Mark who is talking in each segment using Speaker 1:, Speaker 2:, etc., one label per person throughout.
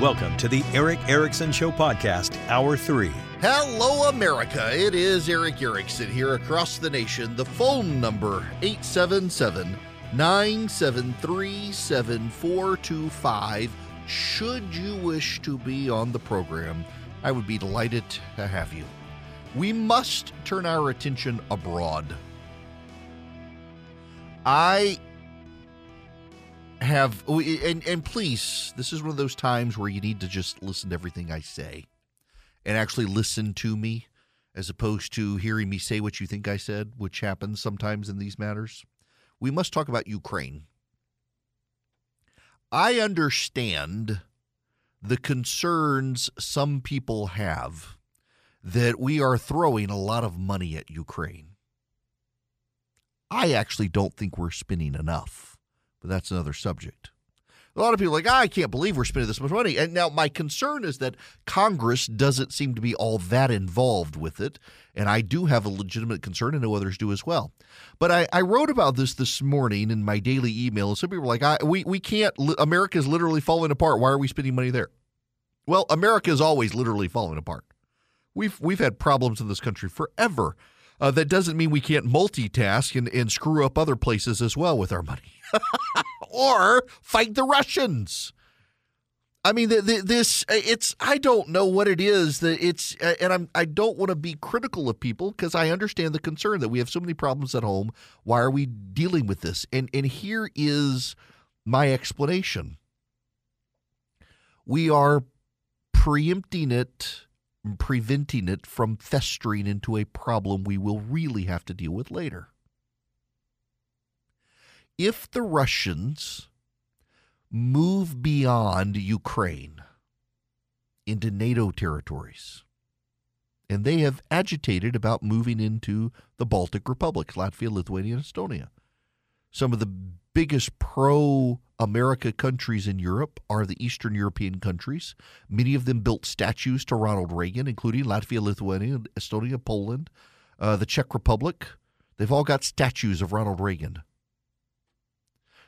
Speaker 1: Welcome to the Erick Erickson Show Podcast, Hour 3.
Speaker 2: Hello, America. It is Erick Erickson here across the nation. The phone number 877 973 7425. Should you wish to be on the program, I would be delighted to have you. We must turn our attention abroad. I have oh, and and please this is one of those times where you need to just listen to everything i say and actually listen to me as opposed to hearing me say what you think i said which happens sometimes in these matters. We must talk about ukraine. I understand the concerns some people have that we are throwing a lot of money at ukraine. I actually don't think we're spending enough but that's another subject. A lot of people are like, oh, I can't believe we're spending this much money. And now my concern is that Congress doesn't seem to be all that involved with it. And I do have a legitimate concern, and know others do as well. But I, I wrote about this this morning in my daily email. And some people were like, I, we, we can't, America is literally falling apart. Why are we spending money there? Well, America is always literally falling apart. We've, we've had problems in this country forever. Uh, that doesn't mean we can't multitask and, and screw up other places as well with our money. or fight the Russians. I mean, the, the, this it's I don't know what it is that it's, and I'm I don't want to be critical of people because I understand the concern that we have so many problems at home. Why are we dealing with this? And and here is my explanation. We are preempting it, preventing it from festering into a problem we will really have to deal with later if the Russians move beyond Ukraine into NATO territories, and they have agitated about moving into the Baltic republics, Latvia, Lithuania, and Estonia. Some of the biggest pro America countries in Europe are the Eastern European countries. Many of them built statues to Ronald Reagan, including Latvia, Lithuania, Estonia, Poland, uh, the Czech Republic. They've all got statues of Ronald Reagan.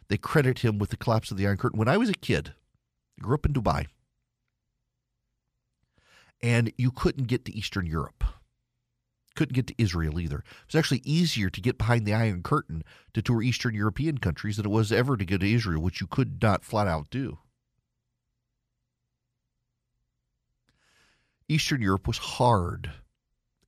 Speaker 2: They credit him with the collapse of the Iron Curtain. When I was a kid, I grew up in Dubai, and you couldn't get to Eastern Europe. Couldn't get to Israel either. It was actually easier to get behind the Iron Curtain to tour Eastern European countries than it was ever to go to Israel, which you could not flat out do. Eastern Europe was hard.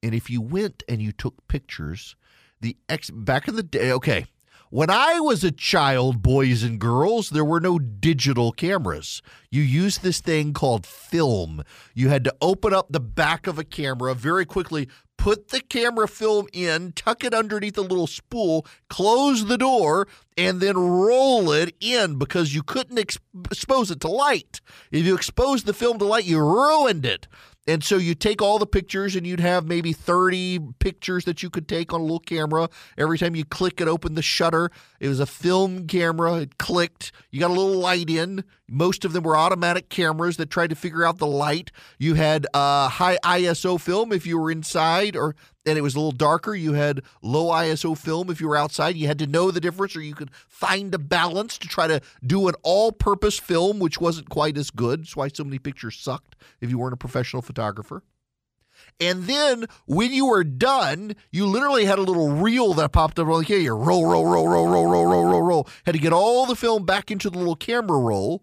Speaker 2: And if you went and you took pictures, the ex back in the day, okay, when I was a child, boys and girls, there were no digital cameras. You used this thing called film. You had to open up the back of a camera very quickly, put the camera film in, tuck it underneath a little spool, close the door, and then roll it in because you couldn't expose it to light. If you exposed the film to light, you ruined it. And so you take all the pictures and you'd have maybe 30 pictures that you could take on a little camera. Every time you click it, open the shutter. It was a film camera. It clicked. You got a little light in. Most of them were automatic cameras that tried to figure out the light. You had uh, high ISO film if you were inside, or and it was a little darker. You had low ISO film if you were outside. You had to know the difference, or you could find a balance to try to do an all-purpose film, which wasn't quite as good. That's why so many pictures sucked if you weren't a professional photographer. And then when you were done, you literally had a little reel that popped up like, hey, you roll, roll, roll, roll, roll, roll, roll, roll, roll. Had to get all the film back into the little camera roll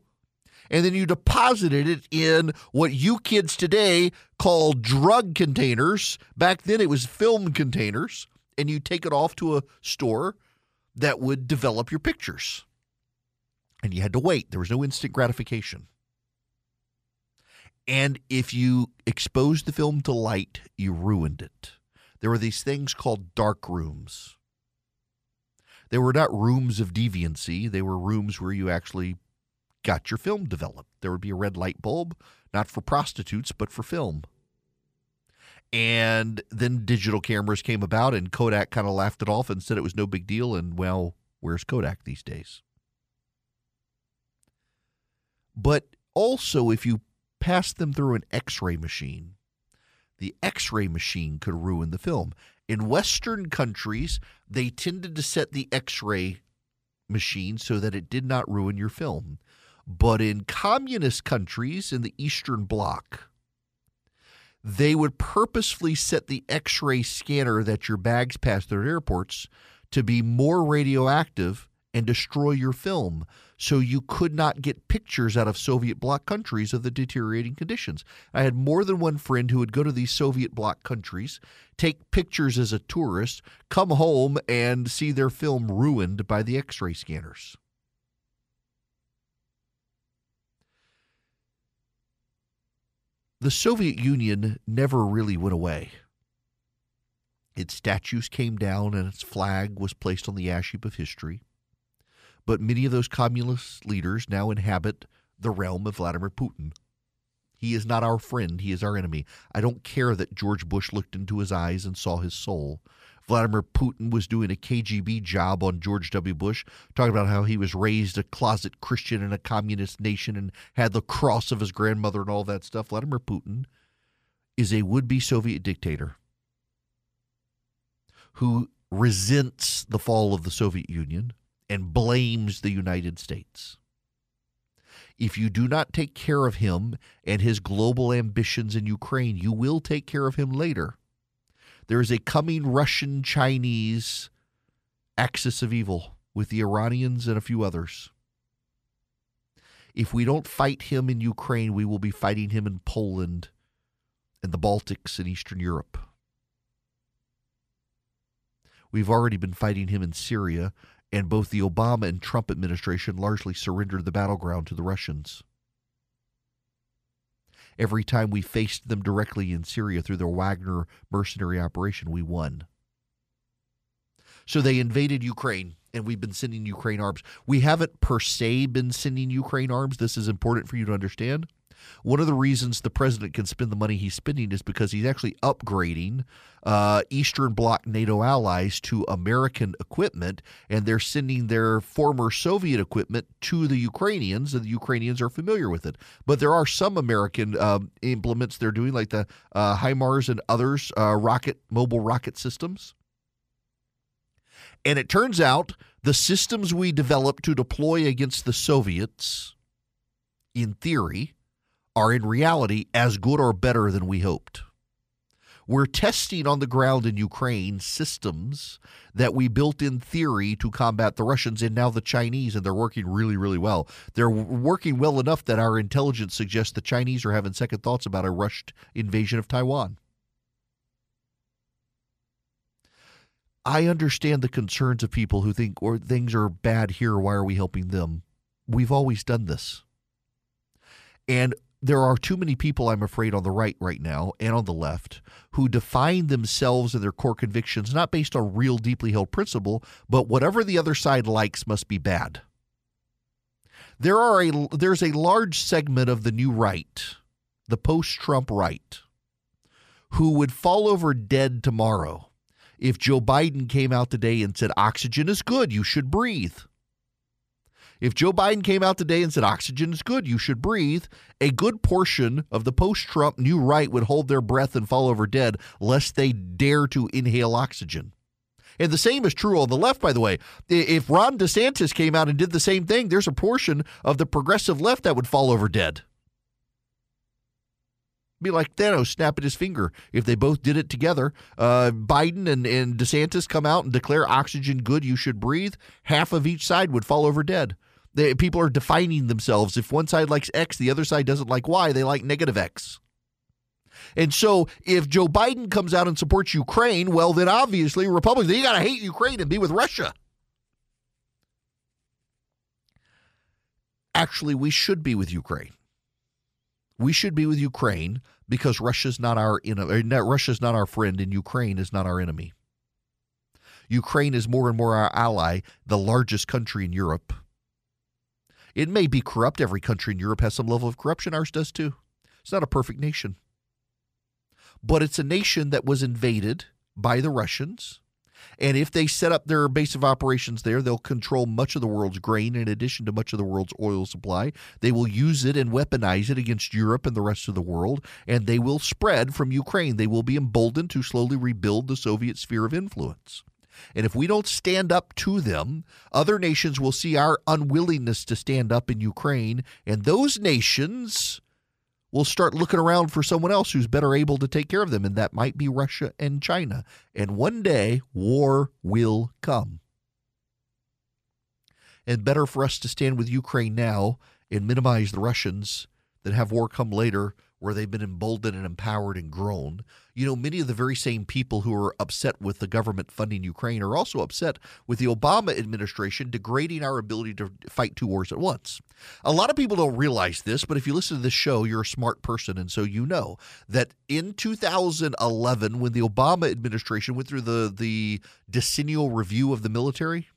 Speaker 2: and then you deposited it in what you kids today call drug containers. Back then it was film containers, and you take it off to a store that would develop your pictures. And you had to wait, there was no instant gratification. And if you exposed the film to light, you ruined it. There were these things called dark rooms. They were not rooms of deviancy, they were rooms where you actually got your film developed. There would be a red light bulb, not for prostitutes, but for film. And then digital cameras came about, and Kodak kind of laughed it off and said it was no big deal. And well, where's Kodak these days? But also, if you pass them through an x ray machine, the x ray machine could ruin the film. In Western countries, they tended to set the x ray machine so that it did not ruin your film. But in communist countries in the Eastern Bloc, they would purposefully set the x ray scanner that your bags pass through airports to be more radioactive and destroy your film. So you could not get pictures out of Soviet bloc countries of the deteriorating conditions. I had more than one friend who would go to these Soviet bloc countries, take pictures as a tourist, come home and see their film ruined by the x ray scanners. The Soviet Union never really went away. Its statues came down and its flag was placed on the ash heap of history. But many of those communist leaders now inhabit the realm of Vladimir Putin. He is not our friend, he is our enemy. I don't care that George Bush looked into his eyes and saw his soul. Vladimir Putin was doing a KGB job on George W. Bush, talking about how he was raised a closet Christian in a communist nation and had the cross of his grandmother and all that stuff. Vladimir Putin is a would be Soviet dictator who resents the fall of the Soviet Union and blames the United States. If you do not take care of him and his global ambitions in Ukraine, you will take care of him later. There is a coming Russian Chinese axis of evil with the Iranians and a few others. If we don't fight him in Ukraine, we will be fighting him in Poland and the Baltics and Eastern Europe. We've already been fighting him in Syria, and both the Obama and Trump administration largely surrendered the battleground to the Russians. Every time we faced them directly in Syria through their Wagner mercenary operation, we won. So they invaded Ukraine, and we've been sending Ukraine arms. We haven't per se been sending Ukraine arms. This is important for you to understand. One of the reasons the president can spend the money he's spending is because he's actually upgrading uh, Eastern Bloc NATO allies to American equipment, and they're sending their former Soviet equipment to the Ukrainians, and the Ukrainians are familiar with it. But there are some American um, implements they're doing, like the uh, HIMARS and others, uh, rocket mobile rocket systems. And it turns out the systems we developed to deploy against the Soviets, in theory, are in reality as good or better than we hoped. We're testing on the ground in Ukraine systems that we built in theory to combat the Russians and now the Chinese, and they're working really, really well. They're working well enough that our intelligence suggests the Chinese are having second thoughts about a rushed invasion of Taiwan. I understand the concerns of people who think or things are bad here. Why are we helping them? We've always done this. And there are too many people, I'm afraid, on the right right now and on the left who define themselves and their core convictions not based on real, deeply held principle, but whatever the other side likes must be bad. There are a there's a large segment of the new right, the post-Trump right, who would fall over dead tomorrow if Joe Biden came out today and said oxygen is good, you should breathe. If Joe Biden came out today and said oxygen is good, you should breathe, a good portion of the post Trump new right would hold their breath and fall over dead lest they dare to inhale oxygen. And the same is true on the left, by the way. If Ron DeSantis came out and did the same thing, there's a portion of the progressive left that would fall over dead. Be like Thanos snapping his finger if they both did it together. Uh, Biden and, and DeSantis come out and declare oxygen good, you should breathe. Half of each side would fall over dead. They, people are defining themselves. If one side likes X, the other side doesn't like Y, they like negative X. And so if Joe Biden comes out and supports Ukraine, well, then obviously Republicans, you got to hate Ukraine and be with Russia. Actually, we should be with Ukraine. We should be with Ukraine because Russia's not our uh, Russia's not our friend and Ukraine is not our enemy. Ukraine is more and more our ally, the largest country in Europe. It may be corrupt. Every country in Europe has some level of corruption. Ours does too. It's not a perfect nation. But it's a nation that was invaded by the Russians. And if they set up their base of operations there, they'll control much of the world's grain in addition to much of the world's oil supply. They will use it and weaponize it against Europe and the rest of the world, and they will spread from Ukraine. They will be emboldened to slowly rebuild the Soviet sphere of influence. And if we don't stand up to them, other nations will see our unwillingness to stand up in Ukraine, and those nations will start looking around for someone else who's better able to take care of them, and that might be Russia and China. And one day, war will come. And better for us to stand with Ukraine now and minimize the Russians than have war come later where they've been emboldened and empowered and grown. You know, many of the very same people who are upset with the government funding Ukraine are also upset with the Obama administration degrading our ability to fight two wars at once. A lot of people don't realize this, but if you listen to this show, you're a smart person, and so you know that in 2011, when the Obama administration went through the the decennial review of the military,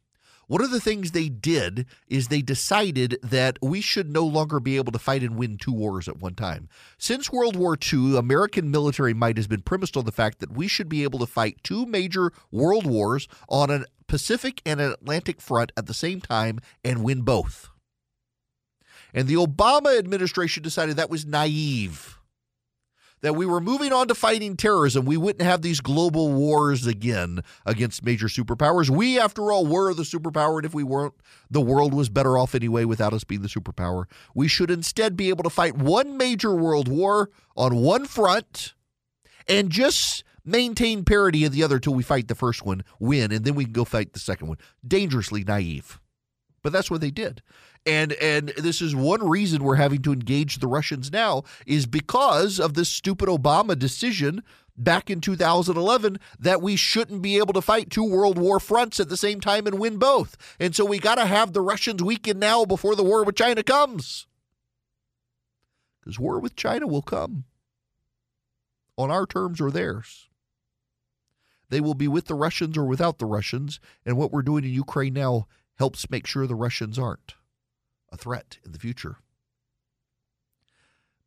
Speaker 2: one of the things they did is they decided that we should no longer be able to fight and win two wars at one time. Since World War II, American military might has been premised on the fact that we should be able to fight two major world wars on a Pacific and an Atlantic front at the same time and win both. And the Obama administration decided that was naive that we were moving on to fighting terrorism, we wouldn't have these global wars again against major superpowers. We, after all, were the superpower, and if we weren't, the world was better off anyway without us being the superpower. We should instead be able to fight one major world war on one front and just maintain parity of the other till we fight the first one, win, and then we can go fight the second one. Dangerously naive. But that's what they did. And and this is one reason we're having to engage the Russians now is because of this stupid Obama decision back in 2011 that we shouldn't be able to fight two world war fronts at the same time and win both. And so we got to have the Russians weakened now before the war with China comes. Cuz war with China will come on our terms or theirs. They will be with the Russians or without the Russians, and what we're doing in Ukraine now helps make sure the Russians aren't a threat in the future.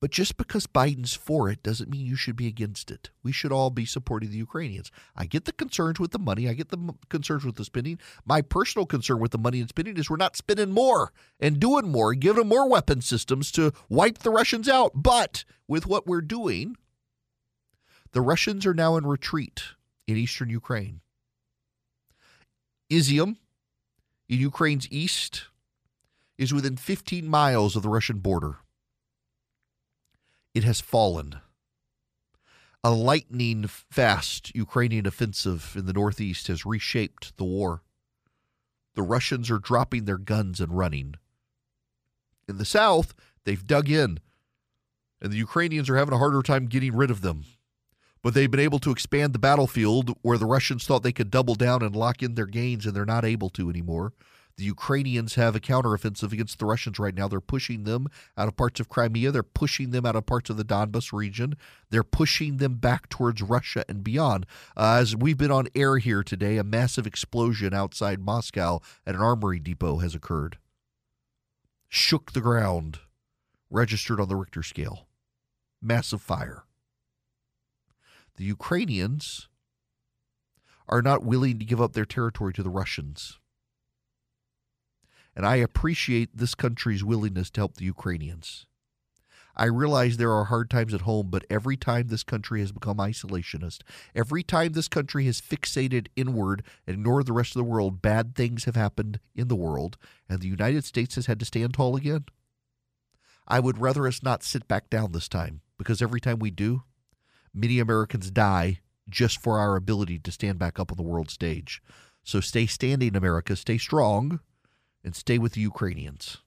Speaker 2: But just because Biden's for it doesn't mean you should be against it. We should all be supporting the Ukrainians. I get the concerns with the money, I get the concerns with the spending. My personal concern with the money and spending is we're not spending more and doing more, giving them more weapon systems to wipe the Russians out. But with what we're doing, the Russians are now in retreat in eastern Ukraine. Izium, in Ukraine's east, is within 15 miles of the Russian border. It has fallen. A lightning fast Ukrainian offensive in the northeast has reshaped the war. The Russians are dropping their guns and running. In the south, they've dug in, and the Ukrainians are having a harder time getting rid of them. But they've been able to expand the battlefield where the Russians thought they could double down and lock in their gains, and they're not able to anymore. The Ukrainians have a counteroffensive against the Russians right now. They're pushing them out of parts of Crimea. They're pushing them out of parts of the Donbas region. They're pushing them back towards Russia and beyond. Uh, as we've been on air here today, a massive explosion outside Moscow at an armory depot has occurred. Shook the ground, registered on the Richter scale. Massive fire. The Ukrainians are not willing to give up their territory to the Russians. And I appreciate this country's willingness to help the Ukrainians. I realize there are hard times at home, but every time this country has become isolationist, every time this country has fixated inward and ignored the rest of the world, bad things have happened in the world, and the United States has had to stand tall again. I would rather us not sit back down this time, because every time we do, many Americans die just for our ability to stand back up on the world stage. So stay standing, America. Stay strong and stay with the Ukrainians.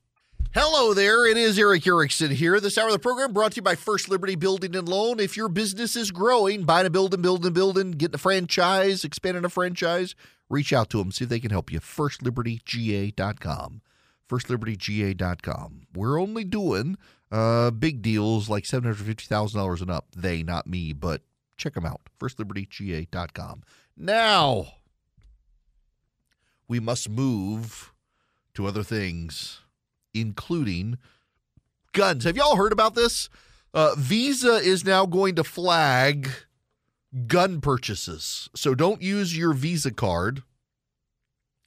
Speaker 2: Hello there. It is Erick Erickson here. This hour of the program brought to you by First Liberty Building and Loan. If your business is growing, buying a building, building, building, getting a franchise, expanding a franchise, reach out to them, see if they can help you. FirstLibertyGA.com. FirstLibertyGA.com. We're only doing uh, big deals like $750,000 and up. They, not me, but check them out. FirstLibertyGA.com. Now, we must move to other things, including guns. Have y'all heard about this? Uh, Visa is now going to flag gun purchases. So don't use your Visa card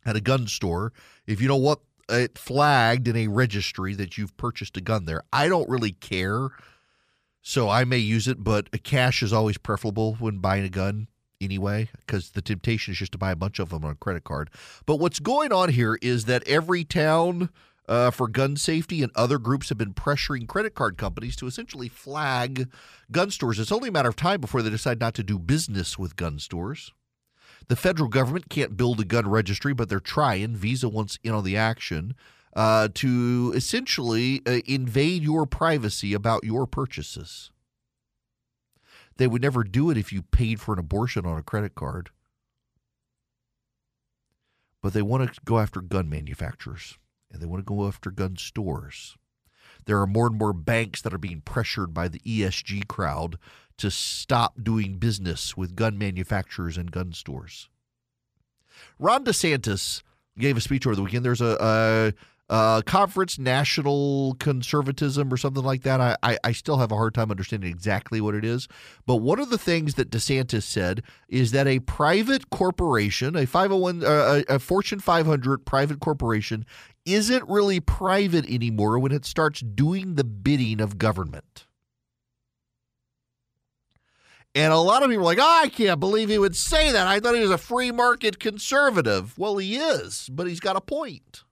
Speaker 2: at a gun store if you don't want it flagged in a registry that you've purchased a gun there. I don't really care. So I may use it, but a cash is always preferable when buying a gun. Anyway because the temptation is just to buy a bunch of them on a credit card. But what's going on here is that Everytown uh, for gun safety and other groups have been pressuring credit card companies to essentially flag gun stores. It's only a matter of time before they decide not to do business with gun stores. The federal government can't build a gun registry, but they're trying. Visa wants in on the action uh, to essentially uh, invade your privacy about your purchases. They would never do it if you paid for an abortion on a credit card. But they want to go after gun manufacturers and they want to go after gun stores. There are more and more banks that are being pressured by the ESG crowd to stop doing business with gun manufacturers and gun stores. Ron DeSantis gave a speech over the weekend. There's a, uh, conference national conservatism or something like that. I, I, I, still have a hard time understanding exactly what it is. But one of the things that DeSantis said is that a private corporation, a 501, uh, a Fortune 500 private corporation, isn't really private anymore when it starts doing the bidding of government. And a lot of people are like, oh, I can't believe he would say that. I thought he was a free market conservative. Well, he is, but he's got a point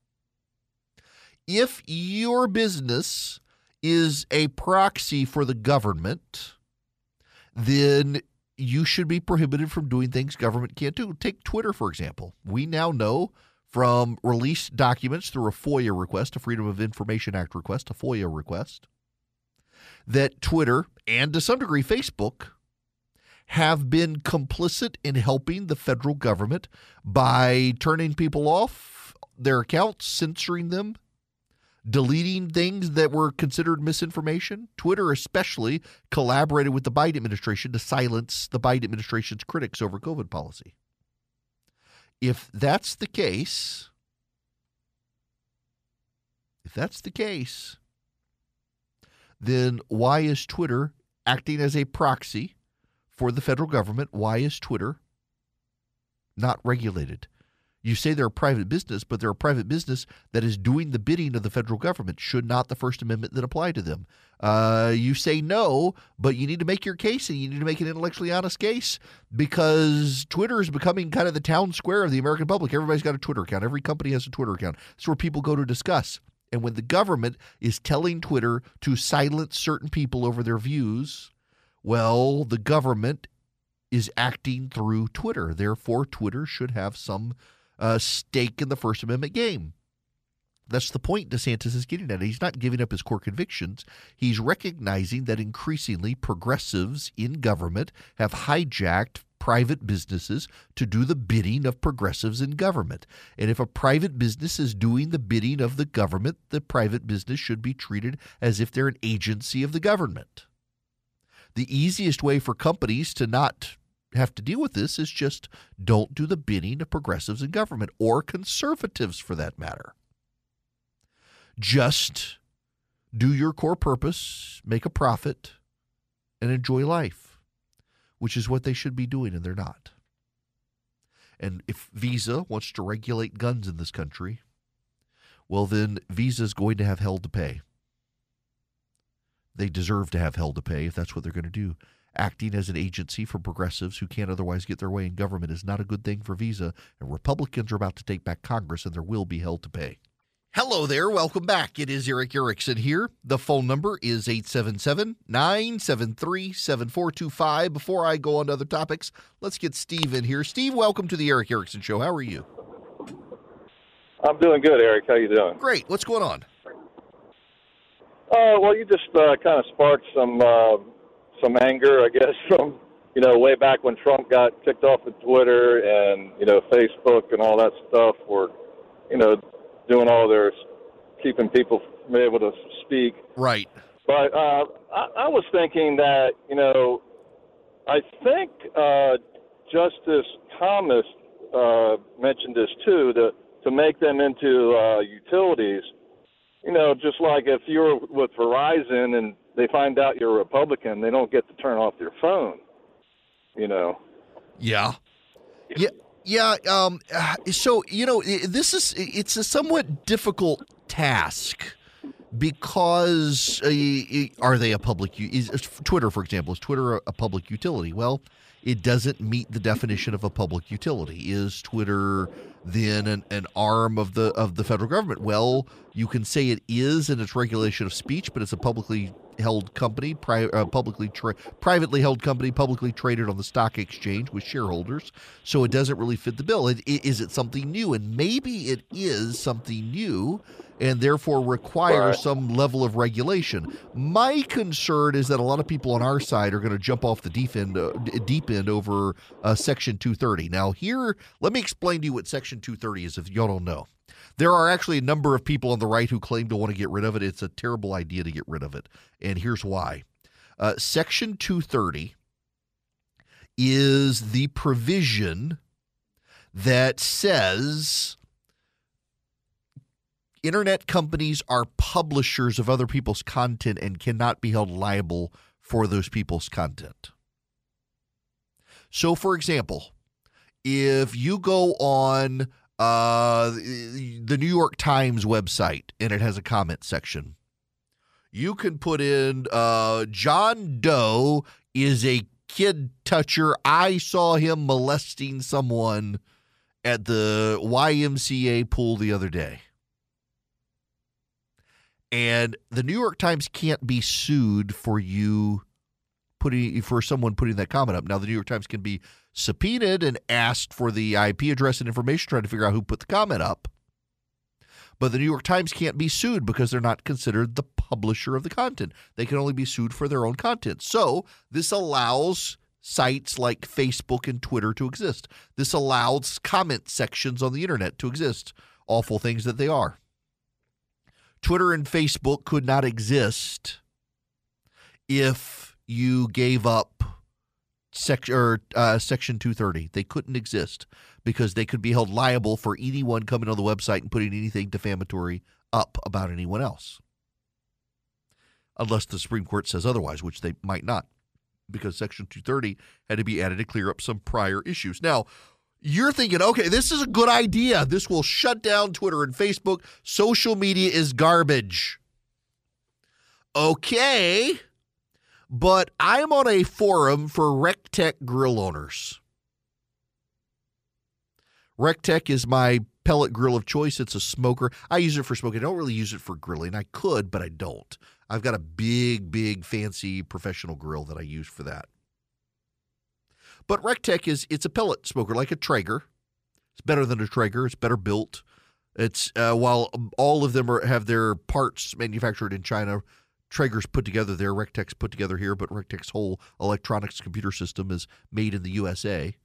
Speaker 2: if your business is a proxy for the government, then you should be prohibited from doing things government can't do. Take Twitter, for example. We now know from released documents through a FOIA request, a Freedom of Information Act request, a FOIA request, that Twitter and to some degree Facebook have been complicit in helping the federal government by turning people off their accounts, censoring them, deleting things that were considered misinformation. Twitter, especially, collaborated with the Biden administration to silence the Biden administration's critics over COVID policy. If that's the case, if that's the case, then why is Twitter acting as a proxy for the federal government? Why is Twitter not regulated? You say they're a private business, but they're a private business that is doing the bidding of the federal government. Should not the First Amendment then apply to them? Uh, you say no, but you need to make your case and you need to make an intellectually honest case because Twitter is becoming kind of the town square of the American public. Everybody's got a Twitter account. Every company has a Twitter account. It's where people go to discuss. And when the government is telling Twitter to silence certain people over their views, well, the government is acting through Twitter. Therefore, Twitter should have some uh, stake in the First Amendment game. That's the point DeSantis is getting at. He's not giving up his core convictions. He's recognizing that increasingly progressives in government have hijacked private businesses to do the bidding of progressives in government. And if a private business is doing the bidding of the government, the private business should be treated as if they're an agency of the government. The easiest way for companies to not have to deal with this is just don't do the bidding of progressives in government or conservatives for that matter. Just do your core purpose, make a profit, and enjoy life, which is what they should be doing, and they're not. And if Visa wants to regulate guns in this country, well, then Visa is going to have hell to pay. They deserve to have hell to pay if that's what they're going to do acting as an agency for progressives who can't otherwise get their way in government is not a good thing for Visa, and Republicans are about to take back Congress, and there will be hell to pay. Hello there. Welcome back. It is Erick Erickson here. The phone number is 877 973 7425. Before I go on to other topics, let's get Steve in here. Steve, welcome to the Erick Erickson Show. How are you?
Speaker 3: I'm doing good, Erick. How you doing?
Speaker 2: Great. What's going on?
Speaker 3: Uh, well, you just uh, kind of sparked some uh, some anger, I guess, from you know way back when Trump got kicked off of Twitter and you know Facebook and all that stuff were you know doing all their keeping people from able to speak.
Speaker 2: Right.
Speaker 3: But uh, I, I was thinking that you know I think uh, Justice Thomas uh, mentioned this too to to make them into uh, utilities. You know, just like if you're with Verizon and they find out you're a Republican, they don't get to turn off their phone. You know.
Speaker 2: Yeah. Yeah. Yeah. Um, so you know, this is it's a somewhat difficult task because uh, are they a public? Is Twitter, for example, is Twitter a public utility? Well, it doesn't meet the definition of a public utility. Is Twitter then an, an arm of the of the federal government? Well, you can say it is in its regulation of speech, but it's a publicly held company, pri- uh, publicly tra- privately held company, publicly traded on the stock exchange with shareholders. So it doesn't really fit the bill. It, it, is it something new? And maybe it is something new and therefore require right. some level of regulation. My concern is that a lot of people on our side are going to jump off the deep end, uh, deep end over uh, Section 230. Now, here, let me explain to you what Section 230 is if y'all don't know. There are actually a number of people on the right who claim to want to get rid of it. It's a terrible idea to get rid of it. And here's why uh, Section 230 is the provision that says internet companies are publishers of other people's content and cannot be held liable for those people's content. So, for example, if you go on uh, the New York Times website and it has a comment section, you can put in uh, John Doe is a kid toucher. I saw him molesting someone at the YMCA pool the other day and the New York Times can't be sued for you putting for someone putting that comment up. Now the New York Times can be subpoenaed and asked for the IP address and information trying to figure out who put the comment up. But the New York Times can't be sued because they're not considered the publisher of the content. They can only be sued for their own content. So, this allows sites like Facebook and Twitter to exist. This allows comment sections on the internet to exist. Awful things that they are. Twitter and Facebook could not exist if you gave up sec- or, uh, Section 230. They couldn't exist because they could be held liable for anyone coming on the website and putting anything defamatory up about anyone else. Unless the Supreme Court says otherwise, which they might not, because Section 230 had to be added to clear up some prior issues. Now, you're thinking, okay, this is a good idea. This will shut down Twitter and Facebook. Social media is garbage. Okay, but I'm on a forum for RecTech grill owners. RecTech is my pellet grill of choice. It's a smoker. I use it for smoking. I don't really use it for grilling. I could, but I don't. I've got a big, big, fancy professional grill that I use for that. But RecTech is it's a pellet smoker like a Traeger. It's better than a Traeger. It's better built. It's uh, while all of them are, have their parts manufactured in China, Traeger's put together there, RecTech's put together here, but RecTech's whole electronics computer system is made in the USA.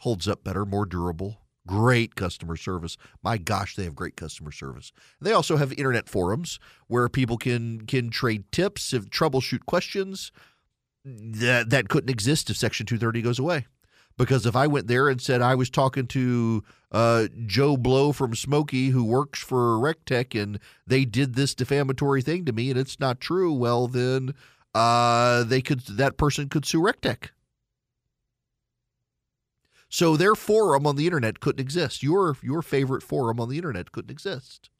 Speaker 2: Holds up better, more durable, great customer service. My gosh, they have great customer service. They also have internet forums where people can can trade tips, troubleshoot questions that that couldn't exist if Section 230 goes away. Because if I went there and said I was talking to uh, Joe Blow from Smoky who works for RecTech and they did this defamatory thing to me and it's not true, well then uh, they could that person could sue RecTech. So their forum on the internet couldn't exist. Your your favorite forum on the internet couldn't exist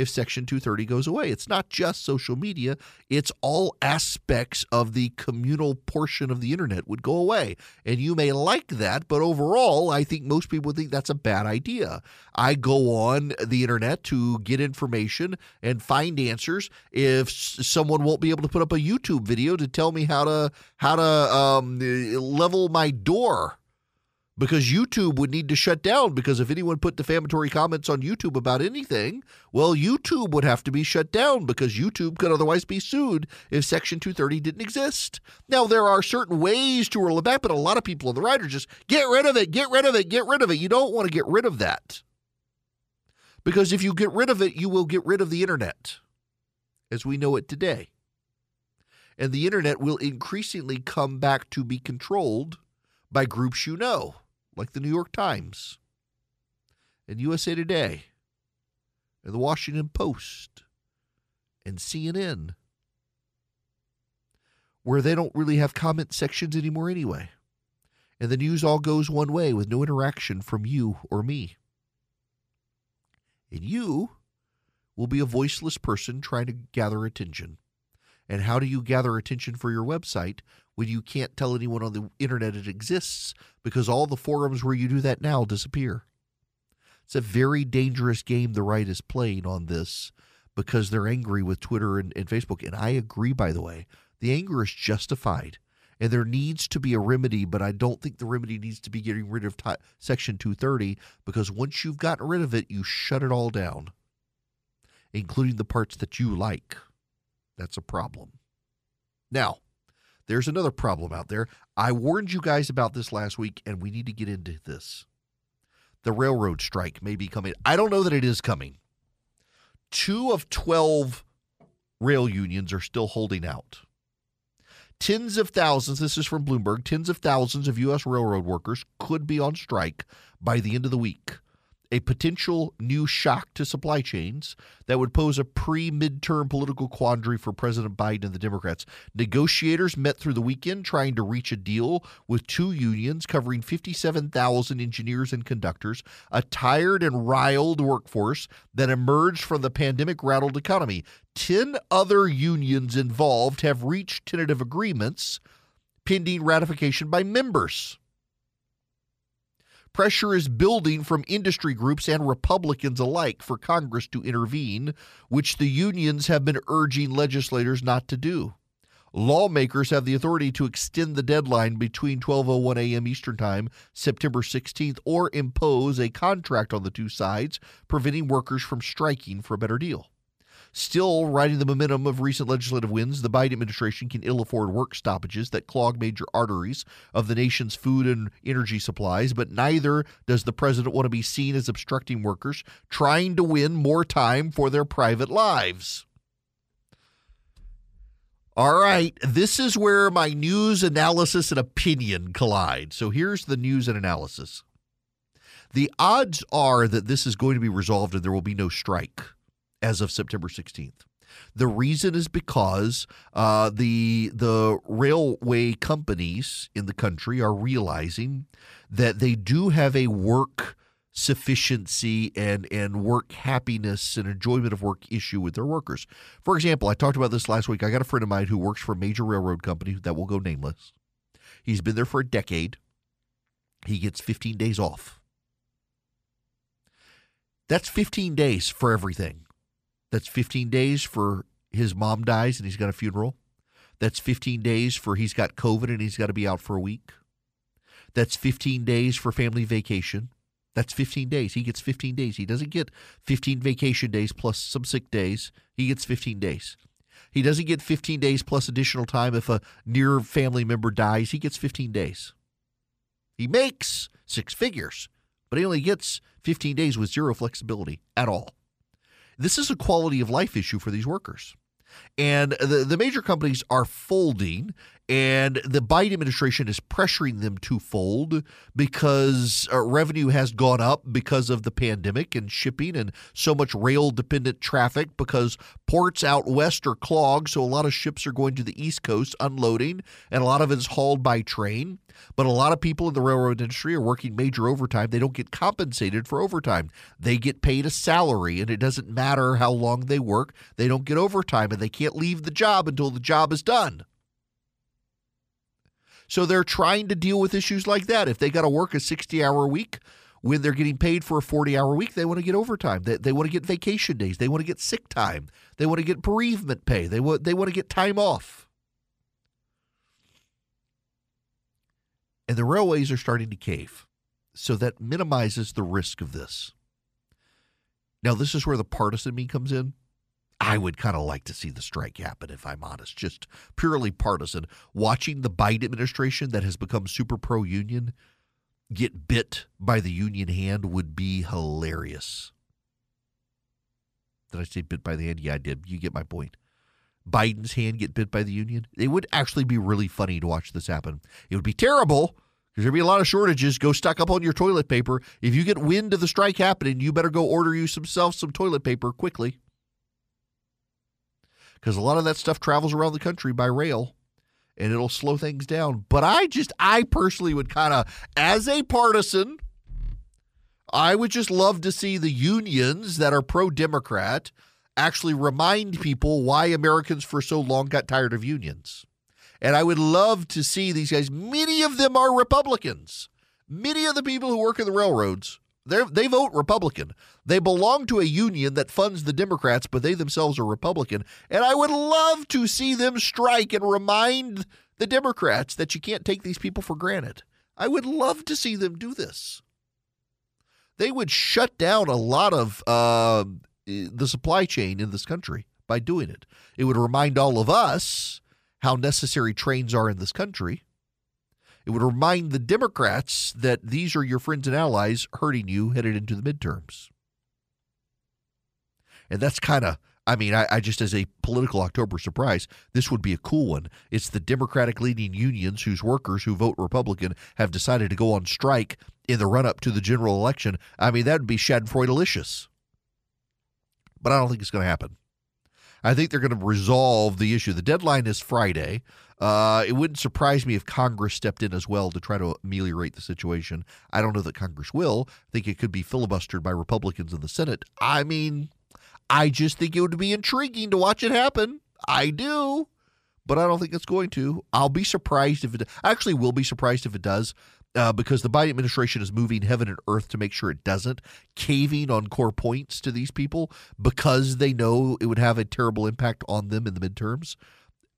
Speaker 2: if Section 230 goes away. It's not just social media, it's all aspects of the communal portion of the internet would go away. And you may like that, but overall, I think most people think that's a bad idea. I go on the internet to get information and find answers. If someone won't be able to put up a YouTube video to tell me how to how to um, level my door because YouTube would need to shut down because if anyone put defamatory comments on YouTube about anything, well, YouTube would have to be shut down because YouTube could otherwise be sued if Section 230 didn't exist. Now, there are certain ways to roll it back, but a lot of people on the right are just get rid of it, get rid of it, get rid of it. You don't want to get rid of that. Because if you get rid of it, you will get rid of the internet as we know it today. And the internet will increasingly come back to be controlled by groups you know like the New York Times and USA Today and the Washington Post and CNN, where they don't really have comment sections anymore anyway. And the news all goes one way with no interaction from you or me. And you will be a voiceless person trying to gather attention. And how do you gather attention for your website when you can't tell anyone on the internet it exists because all the forums where you do that now disappear? It's a very dangerous game the right is playing on this because they're angry with Twitter and, and Facebook. And I agree, by the way, the anger is justified. And there needs to be a remedy, but I don't think the remedy needs to be getting rid of t- Section 230 because once you've gotten rid of it, you shut it all down, including the parts that you like. That's a problem. Now, there's another problem out there. I warned you guys about this last week, and we need to get into this. The railroad strike may be coming. I don't know that it is coming. Two of 12 rail unions are still holding out. Tens of thousands, this is from Bloomberg, tens of thousands of U.S. railroad workers could be on strike by the end of the week a potential new shock to supply chains that would pose a pre midterm political quandary for President Biden and the Democrats. Negotiators met through the weekend trying to reach a deal with two unions covering 57,000 engineers and conductors, a tired and riled workforce that emerged from the pandemic rattled economy. 10 other unions involved have reached tentative agreements pending ratification by members. Pressure is building from industry groups and Republicans alike for Congress to intervene, which the unions have been urging legislators not to do. Lawmakers have the authority to extend the deadline between 12:01 a.m. Eastern Time, September 16th, or impose a contract on the two sides, preventing workers from striking for a better deal. Still riding the momentum of recent legislative wins, the Biden administration can ill afford work stoppages that clog major arteries of the nation's food and energy supplies, but neither does the president want to be seen as obstructing workers trying to win more time for their private lives. All right, this is where my news analysis and opinion collide. So here's the news and analysis. The odds are that this is going to be resolved and there will be no strike as of September 16th. The reason is because uh, the the railway companies in the country are realizing that they do have a work sufficiency and and work happiness and enjoyment of work issue with their workers. For example, I talked about this last week. I got a friend of mine who works for a major railroad company that will go nameless. He's been there for a decade. He gets 15 days off. That's 15 days for everything. That's 15 days for his mom dies and he's got a funeral. That's 15 days for he's got COVID and he's got to be out for a week. That's 15 days for family vacation. That's 15 days. He gets 15 days. He doesn't get 15 vacation days plus some sick days. He gets 15 days. He doesn't get 15 days plus additional time if a near family member dies. He gets 15 days. He makes six figures, but he only gets 15 days with zero flexibility at all. This is a quality of life issue for these workers. And the, the major companies are folding, and the Biden administration is pressuring them to fold because uh, revenue has gone up because of the pandemic and shipping and so much rail dependent traffic because ports out west are clogged. So a lot of ships are going to the East Coast unloading, and a lot of it is hauled by train. But a lot of people in the railroad industry are working major overtime. They don't get compensated for overtime. They get paid a salary, and it doesn't matter how long they work. They don't get overtime, and they can't leave the job until the job is done. So they're trying to deal with issues like that. If they got to work a 60 hour week, when they're getting paid for a 40 hour week, they want to get overtime. They, they want to get vacation days. They want to get sick time. They want to get bereavement pay. They want, they want to get time off. And the railways are starting to cave. So that minimizes the risk of this. Now, this is where the partisan me comes in. I would kind of like to see the strike happen, if I'm honest, just purely partisan. Watching the Biden administration that has become super pro union get bit by the union hand would be hilarious. Did I say bit by the hand? Yeah, I did. You get my point. Biden's hand get bit by the union, it would actually be really funny to watch this happen. It would be terrible because there'd be a lot of shortages. Go stock up on your toilet paper. If you get wind of the strike happening, you better go order you some self some toilet paper quickly. Because a lot of that stuff travels around the country by rail and it'll slow things down. But I just, I personally would kind of, as a partisan, I would just love to see the unions that are pro Democrat actually remind people why Americans for so long got tired of unions. And I would love to see these guys. Many of them are Republicans. Many of the people who work in the railroads, they they vote Republican. They belong to a union that funds the Democrats, but they themselves are Republican. And I would love to see them strike and remind the Democrats that you can't take these people for granted. I would love to see them do this. They would shut down a lot of uh, the supply chain in this country by doing it. It would remind all of us how necessary trains are in this country. It would remind the Democrats that these are your friends and allies hurting you headed into the midterms. And that's kind of, I mean, I, I, just as a political October surprise, this would be a cool one. It's the Democratic leading unions whose workers who vote Republican have decided to go on strike in the run up to the general election. I mean, that would be Schadenfreude-licious. But I don't think it's going to happen. I think they're going to resolve the issue. The deadline is Friday. Uh, it wouldn't surprise me if Congress stepped in as well to try to ameliorate the situation. I don't know that Congress will. I think it could be filibustered by Republicans in the Senate. I mean, I just think it would be intriguing to watch it happen. I do, but I don't think it's going to. I'll be surprised if it. I actually will be surprised if it does uh, because the Biden administration is moving heaven and earth to make sure it doesn't, caving on core points to these people because they know it would have a terrible impact on them in the midterms,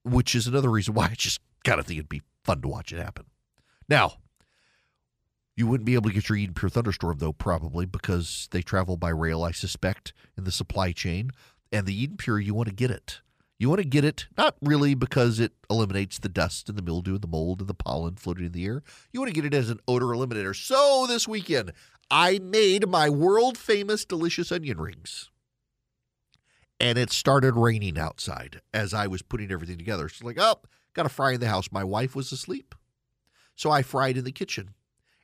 Speaker 2: which is another reason why I just kind of think it'd be fun to watch it happen. Now, you wouldn't be able to get your Eden Pure Thunderstorm, though, probably because they travel by rail, I suspect, in the supply chain. And the Eden Pure, you want to get it. You want to get it not really because it eliminates the dust and the mildew and the mold and the pollen floating in the air. You want to get it as an odor eliminator. So this weekend, I made my world famous delicious onion rings. And it started raining outside as I was putting everything together. So, like, oh, got to fry in the house. My wife was asleep. So I fried in the kitchen.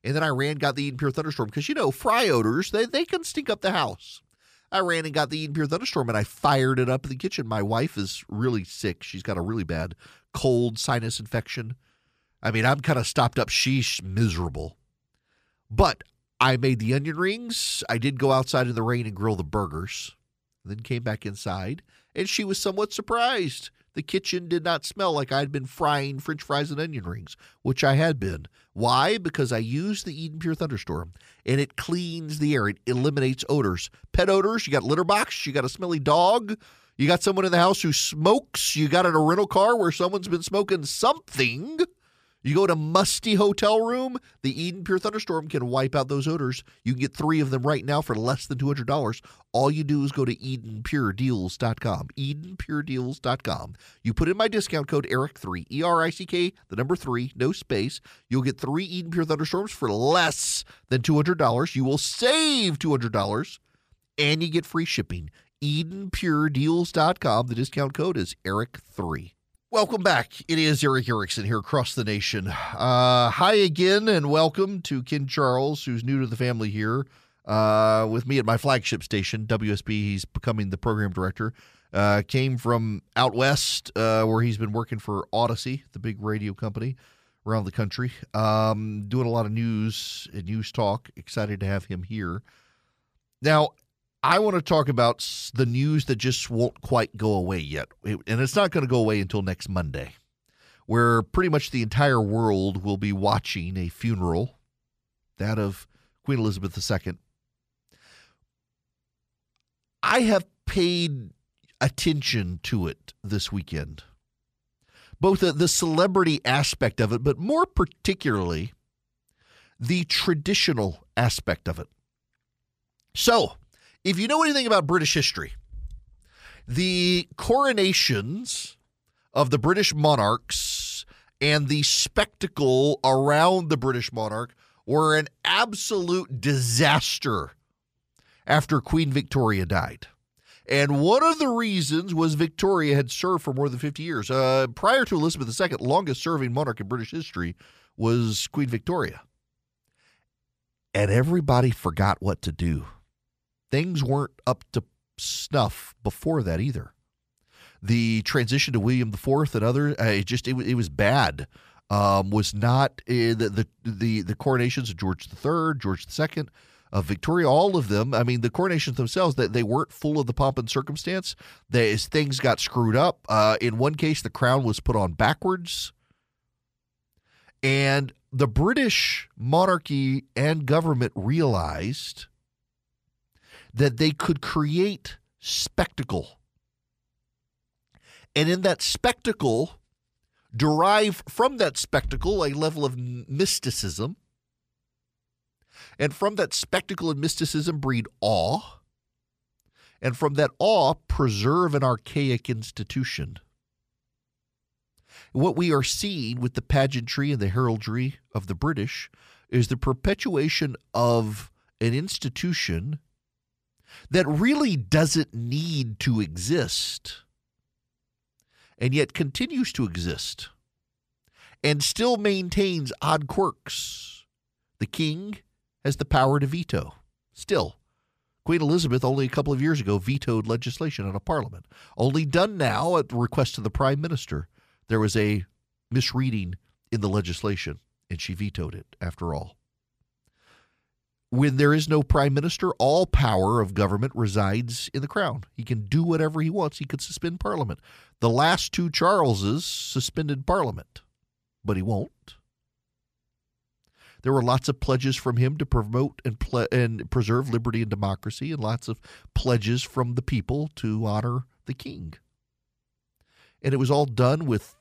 Speaker 2: And then I ran, got the Eden Pure Thunderstorm because, you know, fry odors, they, they can stink up the house. I ran and got the Eden Pure Thunderstorm and I fired it up in the kitchen. My wife is really sick. She's got a really bad cold sinus infection. I mean, I'm kind of stopped up. She's miserable. But I made the onion rings. I did go outside in the rain and grill the burgers. Then came back inside, and she was somewhat surprised. The kitchen did not smell like I'd been frying french fries and onion rings, which I had been. Why? Because I used the Eden Pure Thunderstorm and it cleans the air. It eliminates odors. Pet odors, you got litter box, you got a smelly dog, you got someone in the house who smokes, you got in a rental car where someone's been smoking something. You go to musty hotel room, the Eden Pure Thunderstorm can wipe out those odors. You can get three of them right now for less than $200. All you do is go to EdenPureDeals.com. EdenPureDeals.com. You put in my discount code ERICK3, E R I C K, the number three, no space. You'll get three Eden Pure Thunderstorms for less than $200. You will save $200 and you get free shipping. EdenPureDeals.com. The discount code is ERICK3. Welcome back. It is Erick Erickson here across the nation. Uh, hi again, and welcome to Ken Charles, who's new to the family here uh, with me at my flagship station, WSB. He's becoming the program director. Uh, came from out west, uh, where he's been working for Audacy, the big radio company around the country, um, doing a lot of news and news talk. Excited to have him here. Now, I want to talk about the news that just won't quite go away yet. And it's not going to go away until next Monday, where pretty much the entire world will be watching a funeral, that of Queen Elizabeth II. I have paid attention to it this weekend, both the, the celebrity aspect of it, but more particularly the traditional aspect of it. So, if you know anything about British history, the coronations of the British monarchs and the spectacle around the British monarch were an absolute disaster after Queen Victoria died. And one of the reasons was Victoria had served for more than 50 years. Uh, prior to Elizabeth II, longest serving monarch in British history was Queen Victoria. And everybody forgot what to do things weren't up to snuff before that either. The transition to William IV and other, uh, it just it, it was bad. Um, was not uh, the, the the the coronations of George III, George II, of Victoria, all of them. I mean, the coronations themselves, that they, weren't full of the pomp and circumstance. They, as things got screwed up. Uh, in one case, the crown was put on backwards, and the British monarchy and government realized that they could create spectacle, and in that spectacle, derive from that spectacle a level of mysticism and from that spectacle and mysticism breed awe. And from that awe, preserve an archaic institution. What we are seeing with the pageantry and the heraldry of the British is the perpetuation of an institution that really doesn't need to exist and yet continues to exist and still maintains odd quirks. The king has the power to veto. Still, Queen Elizabeth only a couple of years ago vetoed legislation out of Parliament. Only done now at the request of the Prime Minister. There was a misreading in the legislation, and she vetoed it after all. When there is no prime minister, all power of government resides in the crown. He can do whatever he wants. He could suspend parliament. The last two Charleses suspended parliament, but he won't. There were lots of pledges from him to promote and, ple- and preserve liberty and democracy, and lots of pledges from the people to honor the king. And it was all done with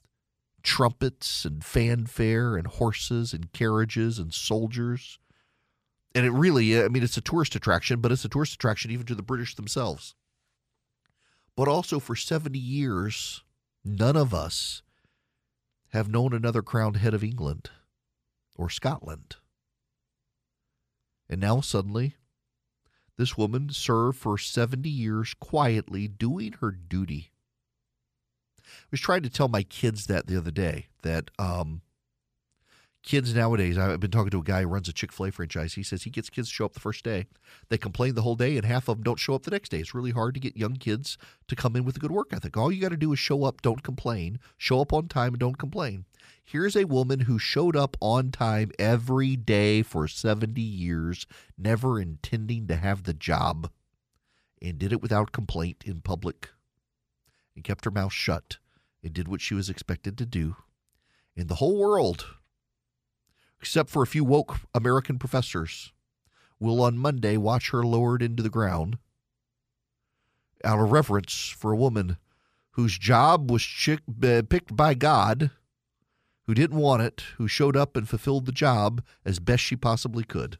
Speaker 2: trumpets and fanfare and horses and carriages and soldiers. And it really, I mean, it's a tourist attraction, but it's a tourist attraction even to the British themselves. But also for 70 years, none of us have known another crowned head of England or Scotland. And now suddenly, this woman served for 70 years quietly doing her duty. I was trying to tell my kids that the other day that um, kids nowadays, I've been talking to a guy who runs a Chick fil A franchise. He says he gets kids show up the first day. They complain the whole day, and half of them don't show up the next day. It's really hard to get young kids to come in with a good work ethic. All you got to do is show up, don't complain, show up on time, and don't complain. Here's a woman who showed up on time every day for 70 years, never intending to have the job, and did it without complaint in public, and kept her mouth shut, and did what she was expected to do. And the whole world except for a few woke American professors, will on Monday watch her lowered into the ground out of reverence for a woman whose job was chick, uh, picked by God, who didn't want it, who showed up and fulfilled the job as best she possibly could.